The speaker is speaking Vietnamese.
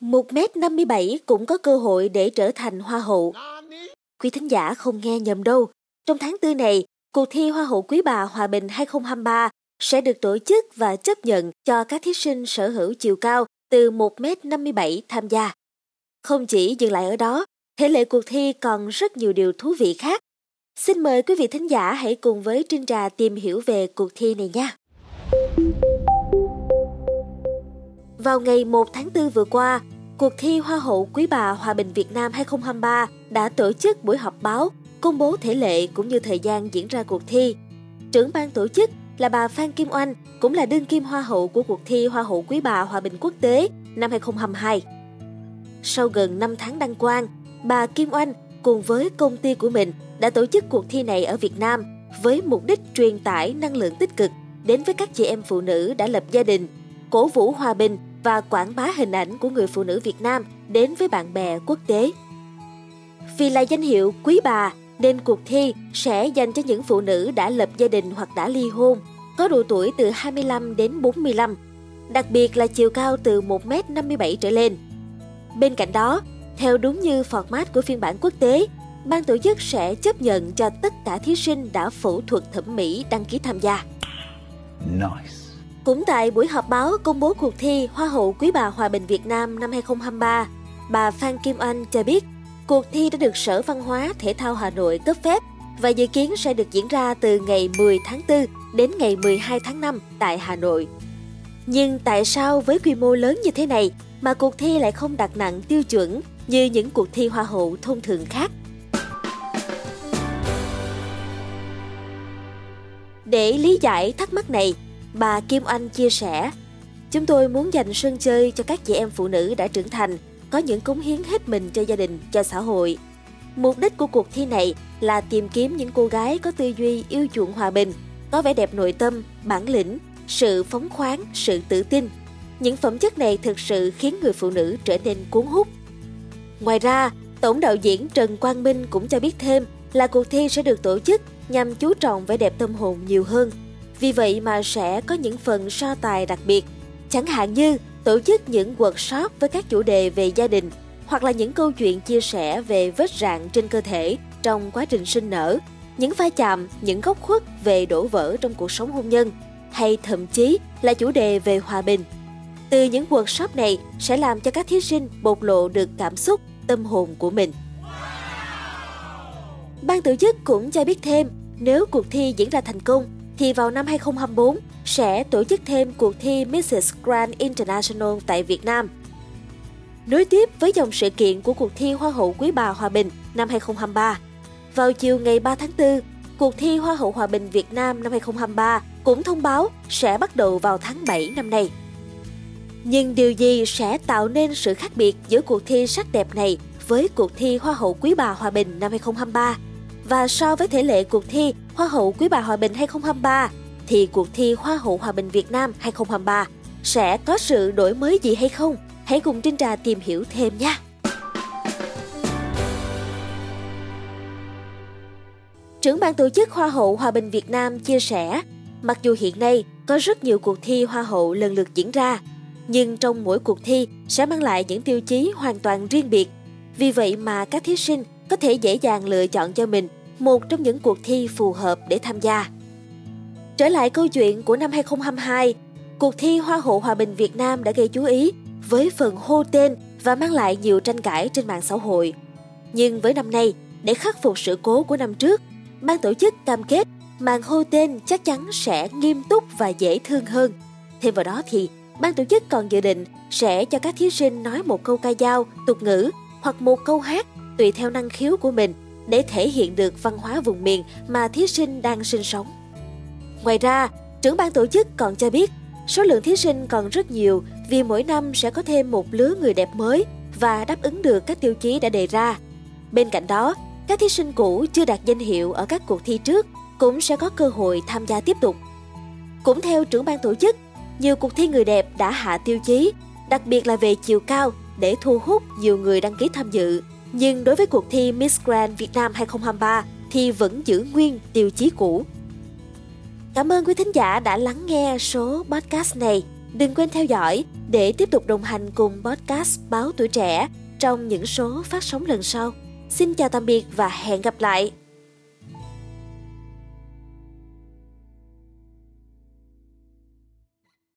1m57 cũng có cơ hội để trở thành hoa hậu. Quý thính giả không nghe nhầm đâu. Trong tháng 4 này, cuộc thi Hoa hậu Quý bà Hòa bình 2023 sẽ được tổ chức và chấp nhận cho các thí sinh sở hữu chiều cao từ 1m57 tham gia. Không chỉ dừng lại ở đó, thể lệ cuộc thi còn rất nhiều điều thú vị khác. Xin mời quý vị thính giả hãy cùng với Trinh Trà tìm hiểu về cuộc thi này nha. Vào ngày 1 tháng 4 vừa qua, cuộc thi Hoa hậu Quý bà Hòa bình Việt Nam 2023 đã tổ chức buổi họp báo công bố thể lệ cũng như thời gian diễn ra cuộc thi. Trưởng ban tổ chức là bà Phan Kim Oanh, cũng là đương kim hoa hậu của cuộc thi Hoa hậu Quý bà Hòa bình quốc tế năm 2022. Sau gần 5 tháng đăng quang, bà Kim Oanh cùng với công ty của mình đã tổ chức cuộc thi này ở Việt Nam với mục đích truyền tải năng lượng tích cực đến với các chị em phụ nữ đã lập gia đình, cổ vũ hòa bình và quảng bá hình ảnh của người phụ nữ Việt Nam đến với bạn bè quốc tế. Vì là danh hiệu quý bà nên cuộc thi sẽ dành cho những phụ nữ đã lập gia đình hoặc đã ly hôn, có độ tuổi từ 25 đến 45, đặc biệt là chiều cao từ 1m57 trở lên. Bên cạnh đó, theo đúng như format của phiên bản quốc tế, ban tổ chức sẽ chấp nhận cho tất cả thí sinh đã phẫu thuật thẩm mỹ đăng ký tham gia. Nice. Cũng tại buổi họp báo công bố cuộc thi Hoa hậu Quý bà Hòa bình Việt Nam năm 2023, bà Phan Kim Anh cho biết cuộc thi đã được Sở Văn hóa Thể thao Hà Nội cấp phép và dự kiến sẽ được diễn ra từ ngày 10 tháng 4 đến ngày 12 tháng 5 tại Hà Nội. Nhưng tại sao với quy mô lớn như thế này mà cuộc thi lại không đặt nặng tiêu chuẩn như những cuộc thi hoa hậu thông thường khác? Để lý giải thắc mắc này, bà Kim Anh chia sẻ, Chúng tôi muốn dành sân chơi cho các chị em phụ nữ đã trưởng thành, có những cống hiến hết mình cho gia đình, cho xã hội. Mục đích của cuộc thi này là tìm kiếm những cô gái có tư duy yêu chuộng hòa bình, có vẻ đẹp nội tâm, bản lĩnh, sự phóng khoáng, sự tự tin. Những phẩm chất này thực sự khiến người phụ nữ trở nên cuốn hút. Ngoài ra, tổng đạo diễn Trần Quang Minh cũng cho biết thêm là cuộc thi sẽ được tổ chức nhằm chú trọng vẻ đẹp tâm hồn nhiều hơn. Vì vậy mà sẽ có những phần so tài đặc biệt, chẳng hạn như tổ chức những workshop với các chủ đề về gia đình hoặc là những câu chuyện chia sẻ về vết rạn trên cơ thể trong quá trình sinh nở, những va chạm, những góc khuất về đổ vỡ trong cuộc sống hôn nhân hay thậm chí là chủ đề về hòa bình. Từ những workshop này sẽ làm cho các thí sinh bộc lộ được cảm xúc, tâm hồn của mình. Ban tổ chức cũng cho biết thêm, nếu cuộc thi diễn ra thành công, thì vào năm 2024 sẽ tổ chức thêm cuộc thi Mrs. Grand International tại Việt Nam. Nối tiếp với dòng sự kiện của cuộc thi Hoa hậu Quý bà Hòa bình năm 2023, vào chiều ngày 3 tháng 4, cuộc thi Hoa hậu Hòa bình Việt Nam năm 2023 cũng thông báo sẽ bắt đầu vào tháng 7 năm nay. Nhưng điều gì sẽ tạo nên sự khác biệt giữa cuộc thi sắc đẹp này với cuộc thi Hoa hậu Quý bà Hòa bình năm 2023? Và so với thể lệ cuộc thi Hoa hậu Quý bà Hòa bình 2023 thì cuộc thi Hoa hậu Hòa bình Việt Nam 2023 sẽ có sự đổi mới gì hay không? Hãy cùng Trinh Trà tìm hiểu thêm nha! Trưởng ban tổ chức Hoa hậu Hòa bình Việt Nam chia sẻ, mặc dù hiện nay có rất nhiều cuộc thi Hoa hậu lần lượt diễn ra, nhưng trong mỗi cuộc thi sẽ mang lại những tiêu chí hoàn toàn riêng biệt. Vì vậy mà các thí sinh có thể dễ dàng lựa chọn cho mình một trong những cuộc thi phù hợp để tham gia. Trở lại câu chuyện của năm 2022, cuộc thi Hoa hậu Hòa bình Việt Nam đã gây chú ý với phần hô tên và mang lại nhiều tranh cãi trên mạng xã hội. Nhưng với năm nay, để khắc phục sự cố của năm trước, ban tổ chức cam kết màn hô tên chắc chắn sẽ nghiêm túc và dễ thương hơn. Thêm vào đó thì, ban tổ chức còn dự định sẽ cho các thí sinh nói một câu ca dao, tục ngữ hoặc một câu hát tùy theo năng khiếu của mình để thể hiện được văn hóa vùng miền mà thí sinh đang sinh sống. Ngoài ra, trưởng ban tổ chức còn cho biết số lượng thí sinh còn rất nhiều vì mỗi năm sẽ có thêm một lứa người đẹp mới và đáp ứng được các tiêu chí đã đề ra. Bên cạnh đó, các thí sinh cũ chưa đạt danh hiệu ở các cuộc thi trước cũng sẽ có cơ hội tham gia tiếp tục. Cũng theo trưởng ban tổ chức, nhiều cuộc thi người đẹp đã hạ tiêu chí, đặc biệt là về chiều cao để thu hút nhiều người đăng ký tham dự. Nhưng đối với cuộc thi Miss Grand Việt Nam 2023 thì vẫn giữ nguyên tiêu chí cũ. Cảm ơn quý thính giả đã lắng nghe số podcast này. Đừng quên theo dõi để tiếp tục đồng hành cùng podcast Báo Tuổi Trẻ trong những số phát sóng lần sau. Xin chào tạm biệt và hẹn gặp lại!